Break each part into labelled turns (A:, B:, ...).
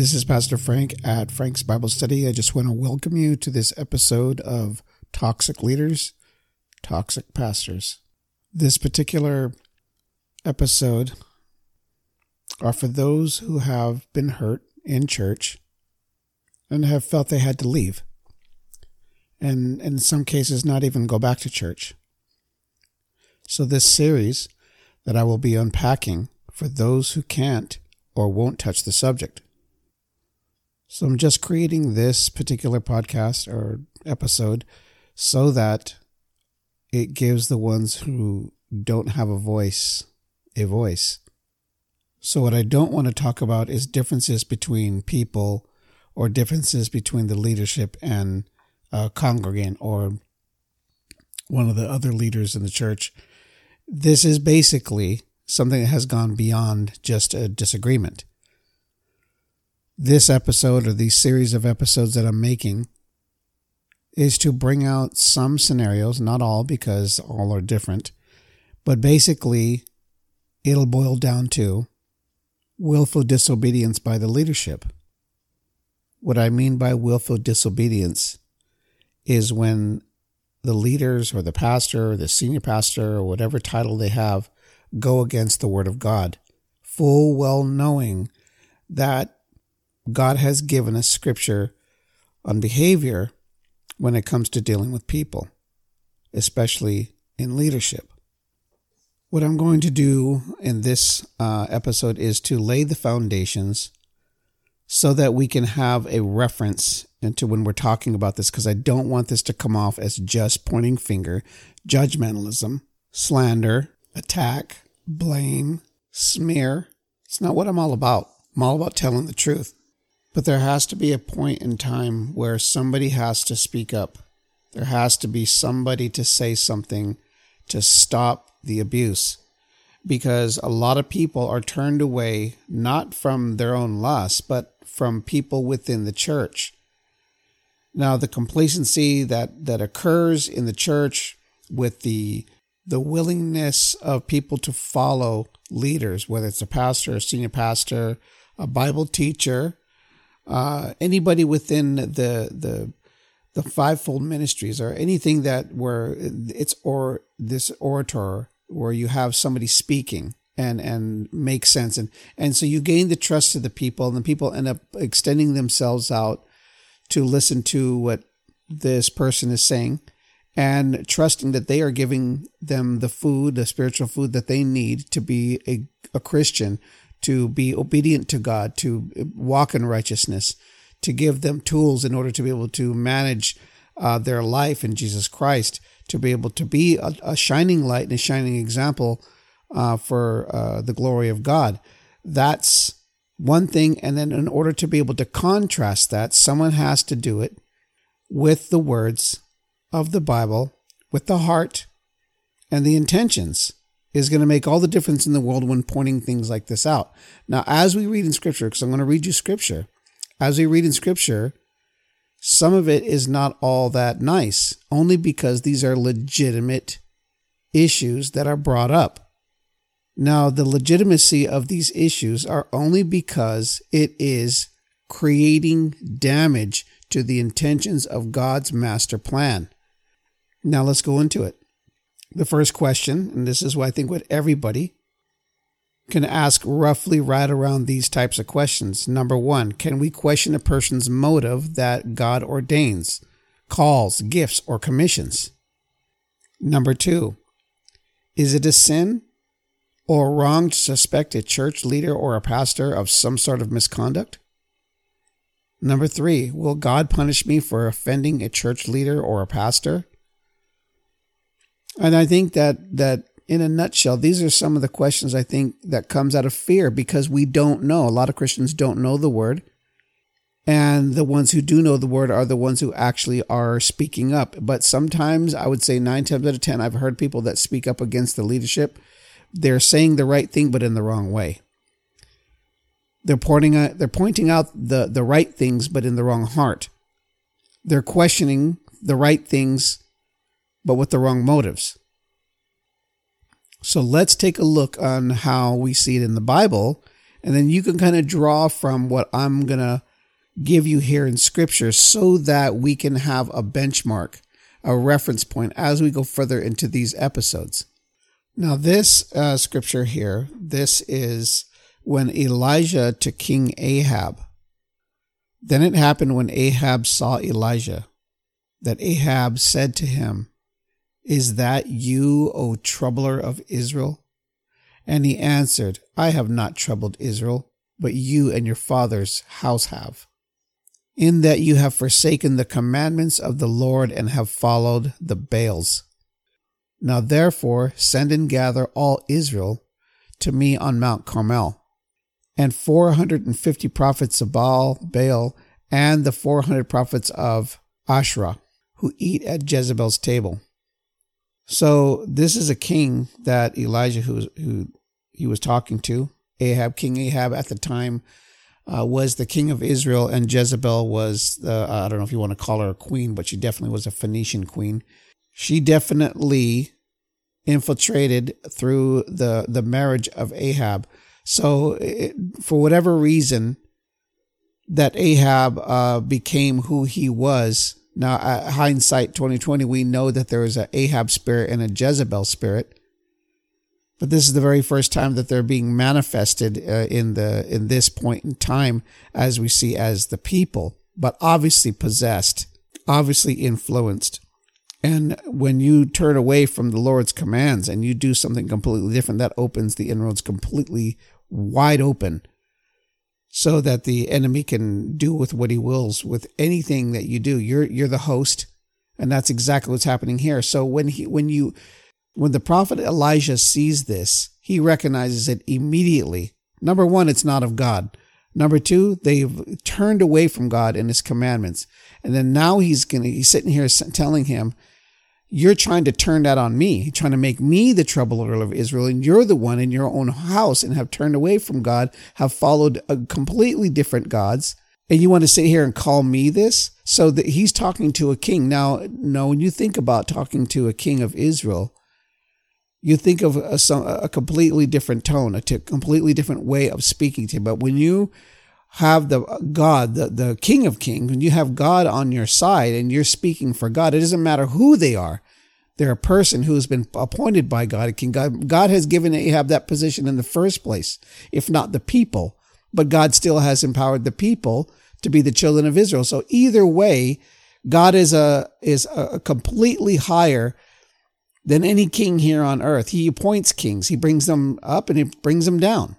A: This is Pastor Frank at Frank's Bible Study. I just want to welcome you to this episode of Toxic Leaders, Toxic Pastors. This particular episode are for those who have been hurt in church and have felt they had to leave, and in some cases, not even go back to church. So, this series that I will be unpacking for those who can't or won't touch the subject. So I'm just creating this particular podcast or episode so that it gives the ones who don't have a voice a voice. So, what I don't want to talk about is differences between people or differences between the leadership and a congregant or one of the other leaders in the church. This is basically something that has gone beyond just a disagreement this episode or these series of episodes that I'm making is to bring out some scenarios, not all because all are different, but basically it'll boil down to willful disobedience by the leadership. What I mean by willful disobedience is when the leaders or the pastor or the senior pastor or whatever title they have go against the word of God, full well knowing that God has given us scripture on behavior when it comes to dealing with people, especially in leadership. What I'm going to do in this uh, episode is to lay the foundations so that we can have a reference into when we're talking about this, because I don't want this to come off as just pointing finger, judgmentalism, slander, attack, blame, smear. It's not what I'm all about. I'm all about telling the truth. But there has to be a point in time where somebody has to speak up. There has to be somebody to say something to stop the abuse. Because a lot of people are turned away not from their own lust, but from people within the church. Now, the complacency that, that occurs in the church with the the willingness of people to follow leaders, whether it's a pastor, a senior pastor, a Bible teacher, uh, anybody within the the the fivefold ministries or anything that where it's or this orator where you have somebody speaking and and make sense. And and so you gain the trust of the people and the people end up extending themselves out to listen to what this person is saying and trusting that they are giving them the food the spiritual food that they need to be a, a christian to be obedient to God, to walk in righteousness, to give them tools in order to be able to manage uh, their life in Jesus Christ, to be able to be a, a shining light and a shining example uh, for uh, the glory of God. That's one thing. And then, in order to be able to contrast that, someone has to do it with the words of the Bible, with the heart and the intentions is going to make all the difference in the world when pointing things like this out. Now, as we read in scripture, because I'm going to read you scripture, as we read in scripture, some of it is not all that nice, only because these are legitimate issues that are brought up. Now, the legitimacy of these issues are only because it is creating damage to the intentions of God's master plan. Now, let's go into it the first question, and this is what I think what everybody can ask roughly right around these types of questions. Number one, can we question a person's motive that God ordains, calls, gifts, or commissions? Number two, is it a sin or wrong to suspect a church leader or a pastor of some sort of misconduct? Number three, will God punish me for offending a church leader or a pastor? And I think that that in a nutshell, these are some of the questions I think that comes out of fear because we don't know. A lot of Christians don't know the word. And the ones who do know the word are the ones who actually are speaking up. But sometimes I would say nine times out of 10, I've heard people that speak up against the leadership. They're saying the right thing, but in the wrong way. They're pointing out, they're pointing out the, the right things, but in the wrong heart. They're questioning the right things but with the wrong motives. So let's take a look on how we see it in the Bible And then you can kind of draw from what I'm going to give you here in scripture so that we can have a benchmark, a reference point as we go further into these episodes. Now, this uh, scripture here, this is when Elijah to King Ahab. Then it happened when Ahab saw Elijah that Ahab said to him, Is that you, O troubler of Israel? And he answered, I have not troubled Israel, but you and your father's house have. In that you have forsaken the commandments of the Lord and have followed the Baals. Now therefore send and gather all Israel to me on Mount Carmel, and 450 prophets of Baal, Baal, and the 400 prophets of Asherah, who eat at Jezebel's table. So this is a king that Elijah, who, who he was talking to, Ahab, King Ahab at the time, uh, was the king of Israel, and Jezebel was the, I don't know if you want to call her a queen, but she definitely was a Phoenician queen. She definitely infiltrated through the, the marriage of Ahab. So, it, for whatever reason, that Ahab uh, became who he was. Now, at hindsight 2020, we know that there is an Ahab spirit and a Jezebel spirit. But this is the very first time that they're being manifested uh, in the in this point in time, as we see as the people, but obviously possessed, obviously influenced. And when you turn away from the Lord's commands and you do something completely different, that opens the inroads completely wide open so that the enemy can do with what he wills with anything that you do. You're you're the host, and that's exactly what's happening here. So when he when you when the prophet Elijah sees this, he recognizes it immediately. Number one, it's not of God. Number two, they've turned away from God and His commandments, and then now he's gonna he's sitting here telling him you're trying to turn that on me, trying to make me the troubler of Israel, and you're the one in your own house and have turned away from God, have followed a completely different gods, and you want to sit here and call me this? So that he's talking to a king. Now, no, when you think about talking to a king of Israel, you think of a, a completely different tone, a completely different way of speaking to him. But when you have the God, the, the King of Kings, when you have God on your side and you're speaking for God, it doesn't matter who they are. They're a person who's been appointed by God. King God, God has given Ahab that position in the first place, if not the people. But God still has empowered the people to be the children of Israel. So either way, God is a is a completely higher than any king here on earth. He appoints kings. He brings them up and he brings them down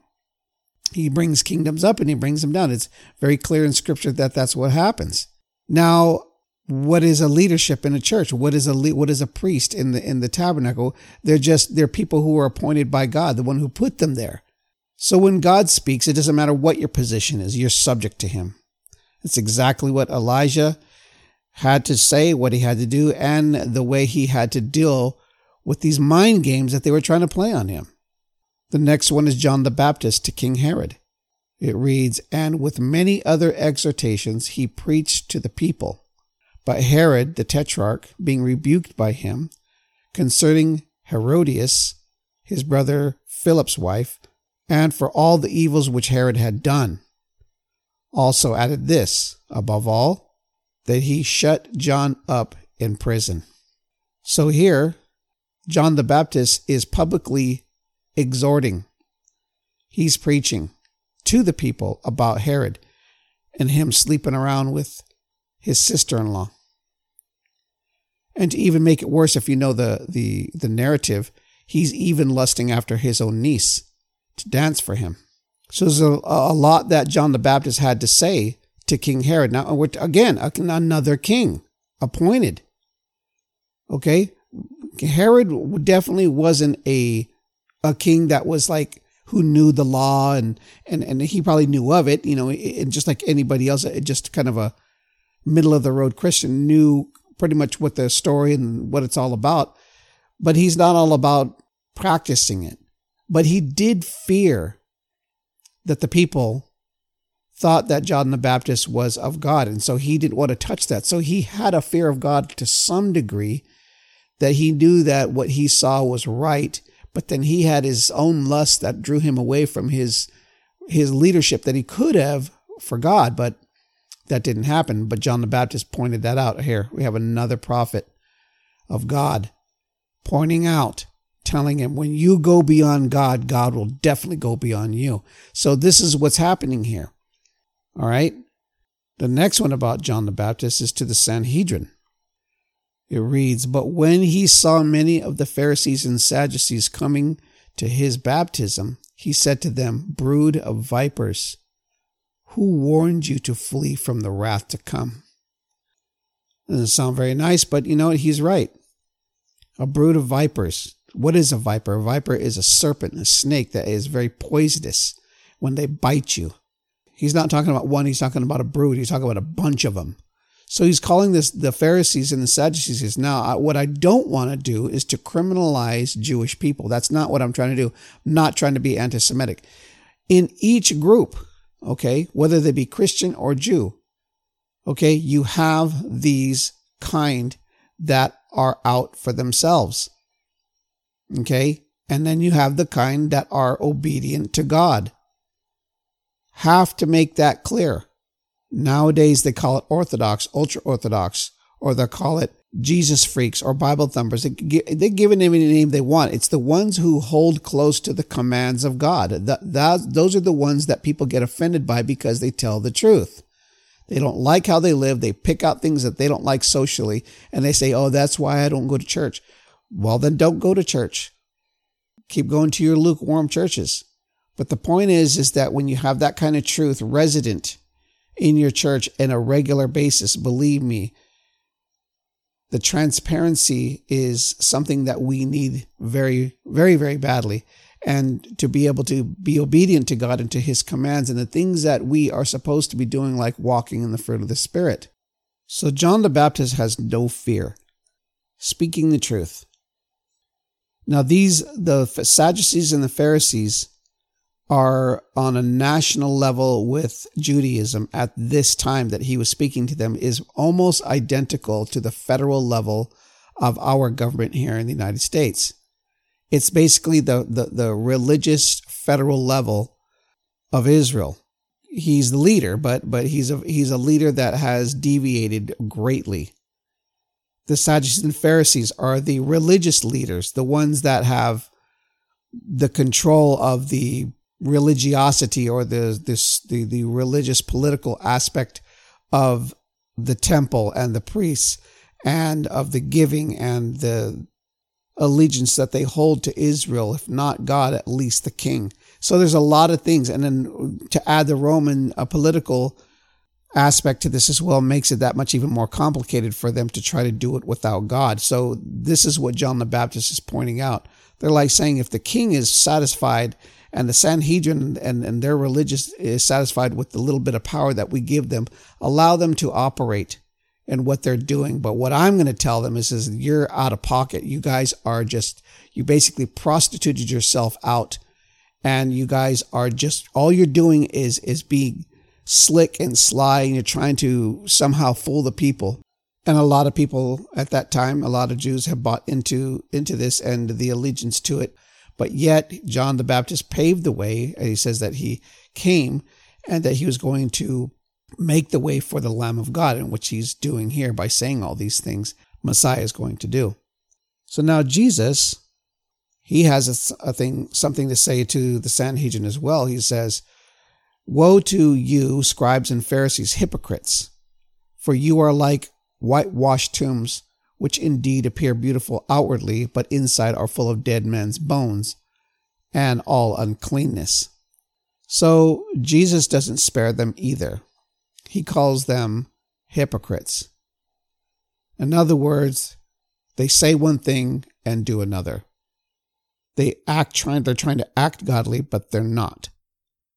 A: he brings kingdoms up and he brings them down. It's very clear in scripture that that's what happens. Now, what is a leadership in a church? What is a what is a priest in the in the tabernacle? They're just they're people who are appointed by God, the one who put them there. So when God speaks, it doesn't matter what your position is, you're subject to him. It's exactly what Elijah had to say, what he had to do, and the way he had to deal with these mind games that they were trying to play on him. The next one is John the Baptist to King Herod. It reads, And with many other exhortations he preached to the people. But Herod the Tetrarch, being rebuked by him concerning Herodias, his brother Philip's wife, and for all the evils which Herod had done, also added this, above all, that he shut John up in prison. So here, John the Baptist is publicly exhorting. He's preaching to the people about Herod and him sleeping around with his sister in law. And to even make it worse, if you know the, the, the narrative, he's even lusting after his own niece to dance for him. So there's a, a lot that John the Baptist had to say to King Herod. Now, uh, again, another king appointed. Okay? Herod definitely wasn't a a king that was like who knew the law and and and he probably knew of it, you know, and just like anybody else, just kind of a middle of the road Christian knew pretty much what the story and what it's all about. But he's not all about practicing it. But he did fear that the people thought that John the Baptist was of God. And so he didn't want to touch that. So he had a fear of God to some degree that he knew that what he saw was right but then he had his own lust that drew him away from his his leadership that he could have for God, but that didn't happen. But John the Baptist pointed that out. Here we have another prophet of God pointing out, telling him, when you go beyond God, God will definitely go beyond you. So this is what's happening here. All right. The next one about John the Baptist is to the Sanhedrin. It reads, But when he saw many of the Pharisees and Sadducees coming to his baptism, he said to them, Brood of vipers, who warned you to flee from the wrath to come? Doesn't sound very nice, but you know what? He's right. A brood of vipers. What is a viper? A viper is a serpent, a snake that is very poisonous when they bite you. He's not talking about one, he's talking about a brood. He's talking about a bunch of them. So he's calling this the Pharisees and the Sadducees. Now, what I don't want to do is to criminalize Jewish people. That's not what I'm trying to do. I'm not trying to be anti Semitic. In each group, okay, whether they be Christian or Jew, okay, you have these kind that are out for themselves. Okay. And then you have the kind that are obedient to God. Have to make that clear. Nowadays, they call it Orthodox, ultra Orthodox, or they'll call it Jesus freaks or Bible thumpers. They, give it any name they want. It's the ones who hold close to the commands of God. Those are the ones that people get offended by because they tell the truth. They don't like how they live. They pick out things that they don't like socially and they say, oh, that's why I don't go to church. Well, then don't go to church. Keep going to your lukewarm churches. But the point is, is that when you have that kind of truth resident in your church on a regular basis. Believe me, the transparency is something that we need very, very, very badly. And to be able to be obedient to God and to his commands and the things that we are supposed to be doing, like walking in the fruit of the Spirit. So John the Baptist has no fear, speaking the truth. Now, these, the Sadducees and the Pharisees, are on a national level with Judaism at this time that he was speaking to them is almost identical to the federal level of our government here in the United States. It's basically the, the, the religious federal level of Israel. He's the leader, but but he's a he's a leader that has deviated greatly. The Sadducees and Pharisees are the religious leaders, the ones that have the control of the religiosity or the this the, the religious political aspect of the temple and the priests and of the giving and the allegiance that they hold to Israel, if not God, at least the king. So there's a lot of things. And then to add the Roman uh, political aspect to this as well makes it that much even more complicated for them to try to do it without God. So this is what John the Baptist is pointing out. They're like saying if the king is satisfied and the Sanhedrin and, and their religious is satisfied with the little bit of power that we give them, allow them to operate in what they're doing. But what I'm going to tell them is, is you're out of pocket. You guys are just, you basically prostituted yourself out and you guys are just, all you're doing is, is being slick and sly and you're trying to somehow fool the people. And a lot of people at that time, a lot of Jews have bought into, into this and the allegiance to it. But yet, John the Baptist paved the way. And He says that he came and that he was going to make the way for the Lamb of God, and which he's doing here by saying all these things Messiah is going to do. So now Jesus, he has a, thing, something to say to the Sanhedrin as well. He says, Woe to you, scribes and Pharisees, hypocrites, for you are like whitewashed tombs which indeed appear beautiful outwardly, but inside are full of dead men's bones and all uncleanness. So Jesus doesn't spare them either. He calls them hypocrites. In other words, they say one thing and do another. They act trying they're trying to act godly, but they're not.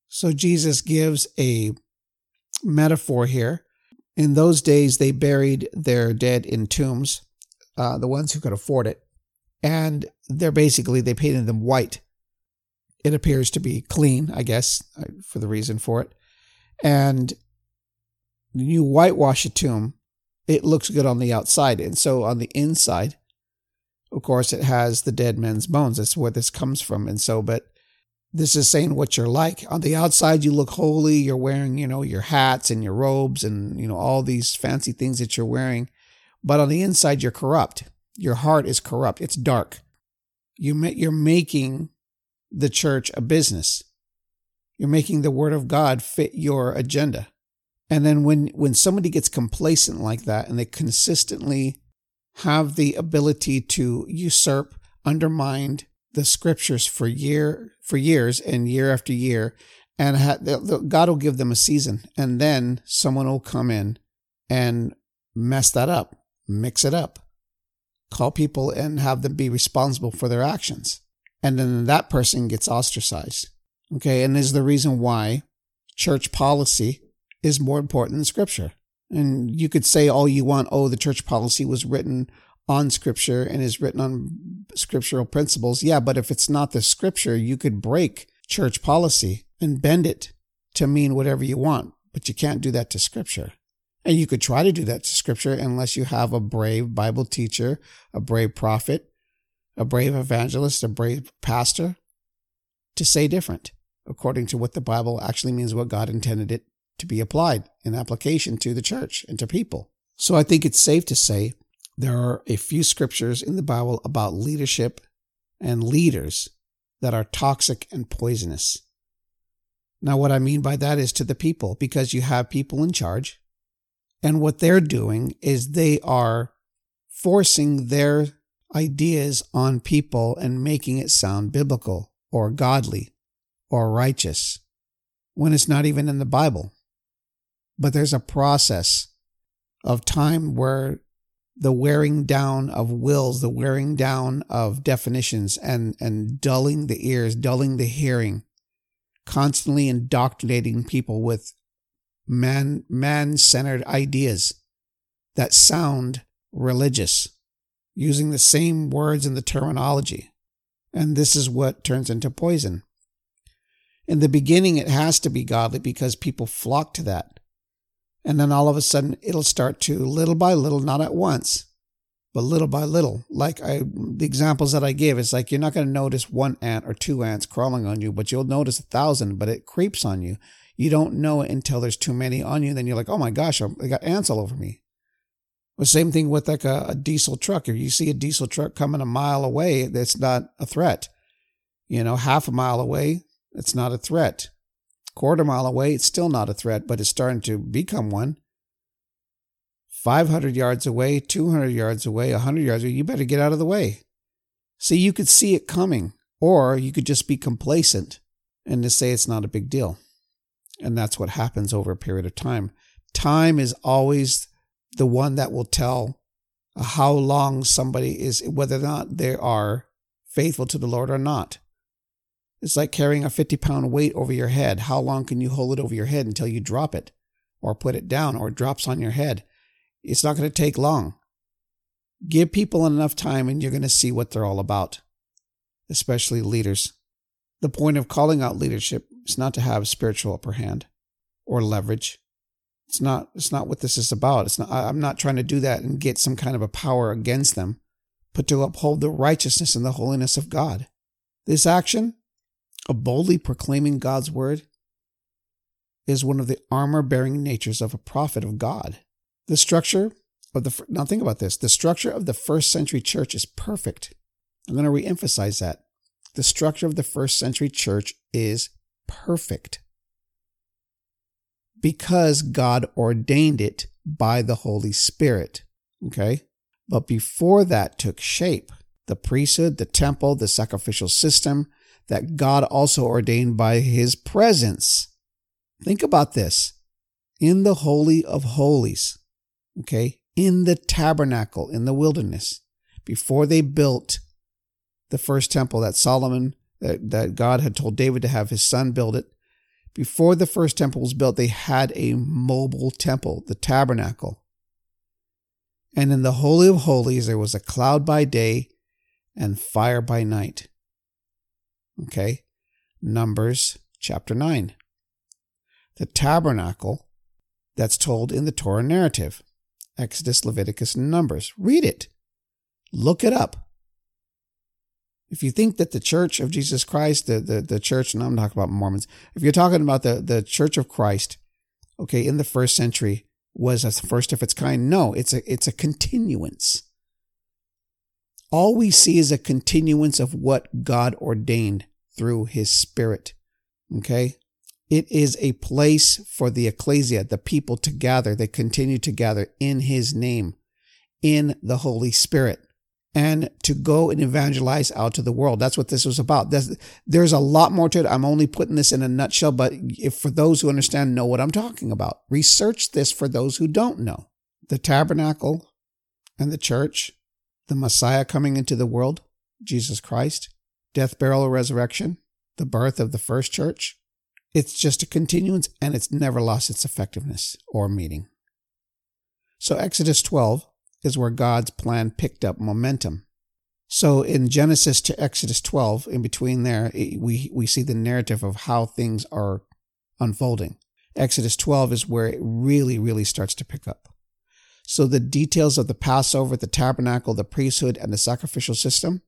A: So Jesus gives a metaphor here. In those days they buried their dead in tombs uh, the ones who could afford it. And they're basically, they painted them white. It appears to be clean, I guess, uh, for the reason for it. And you whitewash a tomb, it looks good on the outside. And so on the inside, of course, it has the dead men's bones. That's where this comes from. And so, but This is saying what you're like. On the outside, you look holy. You're wearing, you know, your hats and your robes and, you know, all these fancy things that you're wearing. But on the inside, you're corrupt. Your heart is corrupt. It's dark. You you're making the church a business. You're making the word of God fit your agenda. And then when, when somebody gets complacent like that and they consistently have the ability to usurp, undermine the scriptures for year for years and year after year, and ha- God will give them a season, and then someone will come in and mess that up, mix it up, call people and have them be responsible for their actions, and then that person gets ostracized. Okay, and is the reason why church policy is more important than scripture. And you could say all you want, oh, the church policy was written on scripture and is written on scriptural principles. Yeah, but if it's not the scripture, you could break church policy and bend it to mean whatever you want, but you can't do that to scripture. And you could try to do that to scripture unless you have a brave Bible teacher, a brave prophet, a brave evangelist, a brave pastor to say different according to what the Bible actually means, what God intended it to be applied in application to the church and to people. So I think it's safe to say there are a few scriptures in the Bible about leadership and leaders that are toxic and poisonous. Now, what I mean by that is to the people, because you have people in charge, and what they're doing is they are forcing their ideas on people and making it sound biblical or godly or righteous when it's not even in the Bible. But there's a process of time where the wearing down of wills, the wearing down of definitions and, and dulling the ears, dulling the hearing, constantly indoctrinating people with man, man-centered ideas that sound religious, using the same words and the terminology. And this is what turns into poison. In the beginning, it has to be godly because people flock to that. And then all of a sudden, it'll start to little by little, not at once, but little by little. Like I, the examples that I gave, it's like you're not going to notice one ant or two ants crawling on you, but you'll notice a thousand, but it creeps on you. You don't know it until there's too many on you. Then you're like, oh my gosh, I got ants all over me. The same thing with like a, a diesel truck. If you see a diesel truck coming a mile away, that's not a threat. You know, half a mile away, it's not a threat quarter mile away, it's still not a threat, but it's starting to become one. 500 yards away, 200 yards away, 100 yards away, you better get out of the way. See, you could see it coming, or you could just be complacent and just say it's not a big deal. And that's what happens over a period of time. Time is always the one that will tell how long somebody is, whether or not they are faithful to the Lord or not. It's like carrying a 50 pound weight over your head. How long can you hold it over your head until you drop it or put it down or it drops on your head? It's not going to take long. Give people enough time and you're going to see what they're all about, especially leaders. The point of calling out leadership is not to have spiritual upper hand or leverage. It's not, it's not what this is about. It's not, I'm not trying to do that and get some kind of a power against them, but to uphold the righteousness and the holiness of God. This action of boldly proclaiming God's word is one of the armor bearing natures of a prophet of God. The structure of the, now think about this, the structure of the first century church is perfect. I'm going to reemphasize that. The structure of the first century church is perfect because God ordained it by the Holy Spirit. Okay. But before that took shape, the priesthood, the temple, the sacrificial system, that God also ordained by his presence. Think about this. In the Holy of Holies, okay, in the tabernacle in the wilderness, before they built the first temple that Solomon, that, that God had told David to have his son build it, before the first temple was built, they had a mobile temple, the tabernacle. And in the Holy of Holies, there was a cloud by day and fire by night. Okay. Numbers chapter 9. The tabernacle that's told in the Torah narrative. Exodus, Leviticus, and Numbers. Read it. Look it up. If you think that the Church of Jesus Christ, the, the, the church, and I'm talking about Mormons, if you're talking about the, the Church of Christ, okay, in the first century was a first of its kind, no, it's a, it's a continuance. All we see is a continuance of what God ordained through his spirit. Okay. It is a place for the ecclesia, the people to gather. They continue to gather in his name, in the Holy Spirit and to go and evangelize out to the world. That's what this was about. There's, a lot more to it. I'm only putting this in a nutshell, but if for those who understand know what I'm talking about, research this for those who don't know. The tabernacle and the church, the Messiah coming into the world, Jesus Christ, death, burial, resurrection, the birth of the first church. It's just a continuance and it's never lost its effectiveness or meaning. So Exodus 12 is where God's plan picked up momentum. So in Genesis to Exodus 12, in between there, we, we see the narrative of how things are unfolding. Exodus 12 is where it really, really starts to pick up. So the details of the Passover, the tabernacle, the priesthood, and the sacrificial system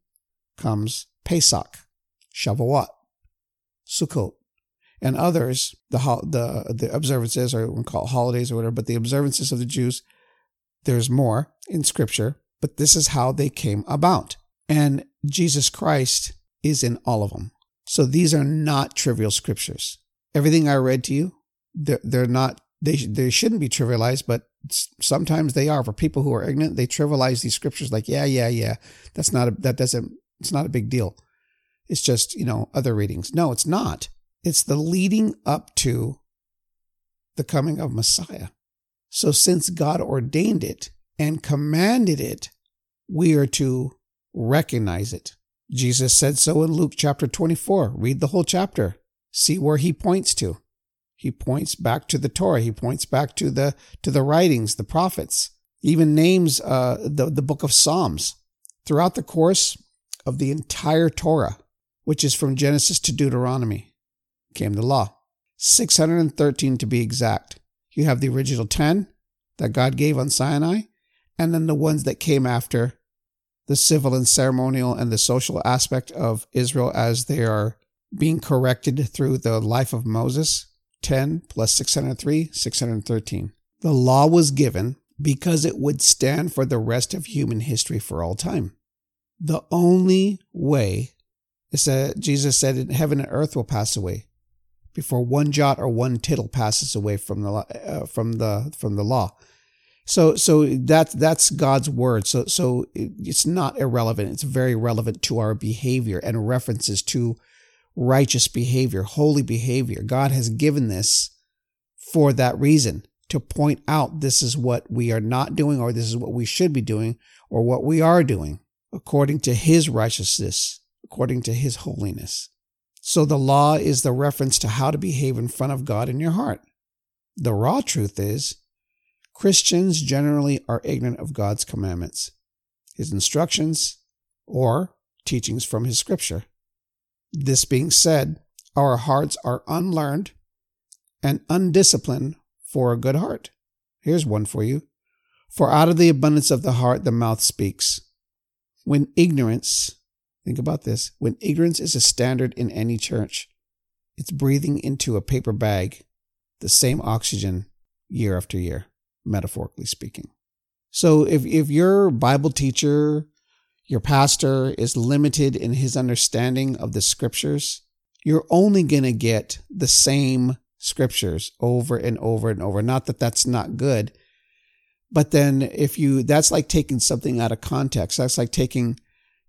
A: comes Pesach, Shavuot, Sukkot, and others, the, the, the observances, or we call it holidays or whatever, but the observances of the Jews there's more in scripture, but this is how they came about. And Jesus Christ is in all of them. So these are not trivial scriptures. Everything I read to you, they're, they're not, they, they shouldn't be trivialized, but sometimes they are. For people who are ignorant, they trivialize these scriptures like, yeah, yeah, yeah. That's not a, that doesn't, it's not a big deal. It's just, you know, other readings. No, it's not. It's the leading up to the coming of Messiah. So since God ordained it and commanded it, we are to recognize it. Jesus said so in Luke chapter 24. Read the whole chapter. See where he points to. He points back to the Torah. He points back to the to the writings, the prophets. even names uh, the the book of Psalms throughout the course of the entire Torah, which is from Genesis to Deuteronomy, came the law. 613 to be exact. You have the original 10 that God gave on Sinai, and then the ones that came after the civil and ceremonial and the social aspect of Israel as they are being corrected through the life of Moses 10 plus 603, 613. The law was given because it would stand for the rest of human history for all time. The only way is that Jesus said, Heaven and earth will pass away, before one jot or one tittle passes away from the uh, from the from the law. So so that's that's God's word. So so it's not irrelevant. It's very relevant to our behavior and references to righteous behavior, holy behavior. God has given this for that reason to point out this is what we are not doing or this is what we should be doing or what we are doing according to his righteousness, according to his holiness. So the law is the reference to how to behave in front of God in your heart. The raw truth is, Christians generally are ignorant of God's commandments, His instructions, or teachings from His scripture. This being said, our hearts are unlearned and undisciplined for a good heart. Here's one for you. For out of the abundance of the heart, the mouth speaks. When ignorance Think about this. When ignorance is a standard in any church, it's breathing into a paper bag the same oxygen year after year, metaphorically speaking. So if, if your Bible teacher, your pastor is limited in his understanding of the scriptures, you're only going to get the same scriptures over and over and over. Not that that's not good, but then if you, that's like taking something out of context. That's like taking,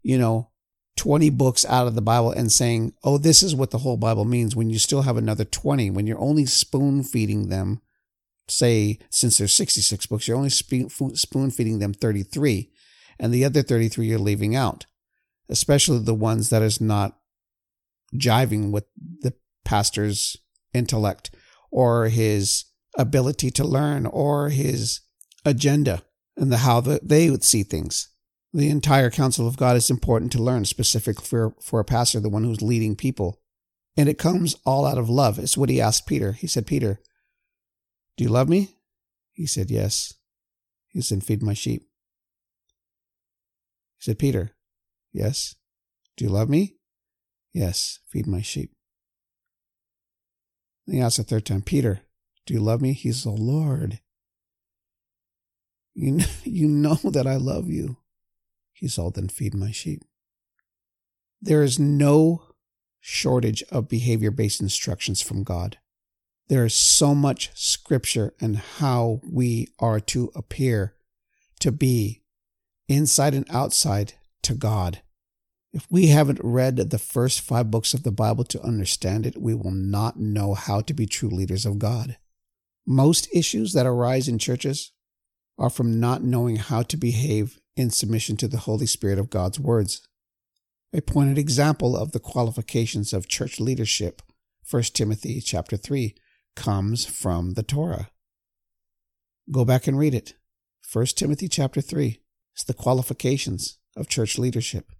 A: you know, 20 books out of the Bible and saying, oh, this is what the whole Bible means when you still have another 20, when you're only spoon feeding them, say, since there's 66 books, you're only spoon feeding them 33, and the other 33 you're leaving out, especially the ones that is not jiving with the pastor's intellect or his ability to learn or his agenda and the how they would see things the entire counsel of God is important to learn, specifically for, for a pastor, the one who's leading people. And it comes all out of love. It's what he asked Peter. He said, Peter, do you love me? He said, Yes. He said, Feed my sheep. He said, Peter, Yes. Do you love me? Yes, feed my sheep. Then he asked a third time, Peter, do you love me? He's the Lord. You, you know that I love you. He's all, then feed my sheep. There is no shortage of behavior based instructions from God. There is so much scripture and how we are to appear to be inside and outside to God. If we haven't read the first five books of the Bible to understand it, we will not know how to be true leaders of God. Most issues that arise in churches are from not knowing how to behave in submission to the Holy Spirit of God's words. A pointed example of the qualifications of church leadership, 1 Timothy chapter 3, comes from the Torah. Go back and read it. 1 Timothy chapter 3 is the qualifications of church leadership.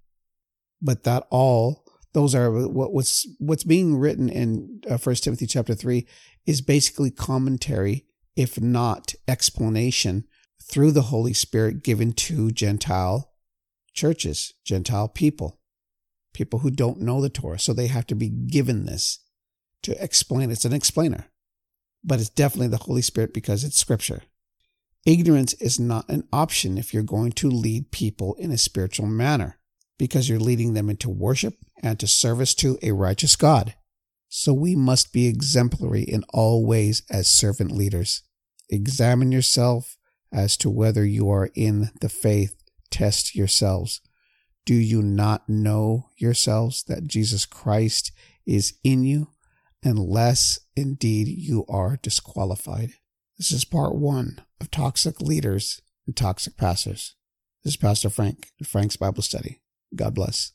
A: But that all those are what, what's what's being written in uh, 1 Timothy chapter 3 is basically commentary if not explanation through the Holy Spirit given to Gentile churches, Gentile people, people who don't know the Torah. So they have to be given this to explain. It's an explainer, but it's definitely the Holy Spirit because it's scripture. Ignorance is not an option if you're going to lead people in a spiritual manner because you're leading them into worship and to service to a righteous God. So we must be exemplary in all ways as servant leaders. Examine yourself as to whether you are in the faith. Test yourselves. Do you not know yourselves that Jesus Christ is in you, unless indeed you are disqualified? This is part one of Toxic Leaders and Toxic Pastors. This is Pastor Frank, Frank's Bible Study. God bless.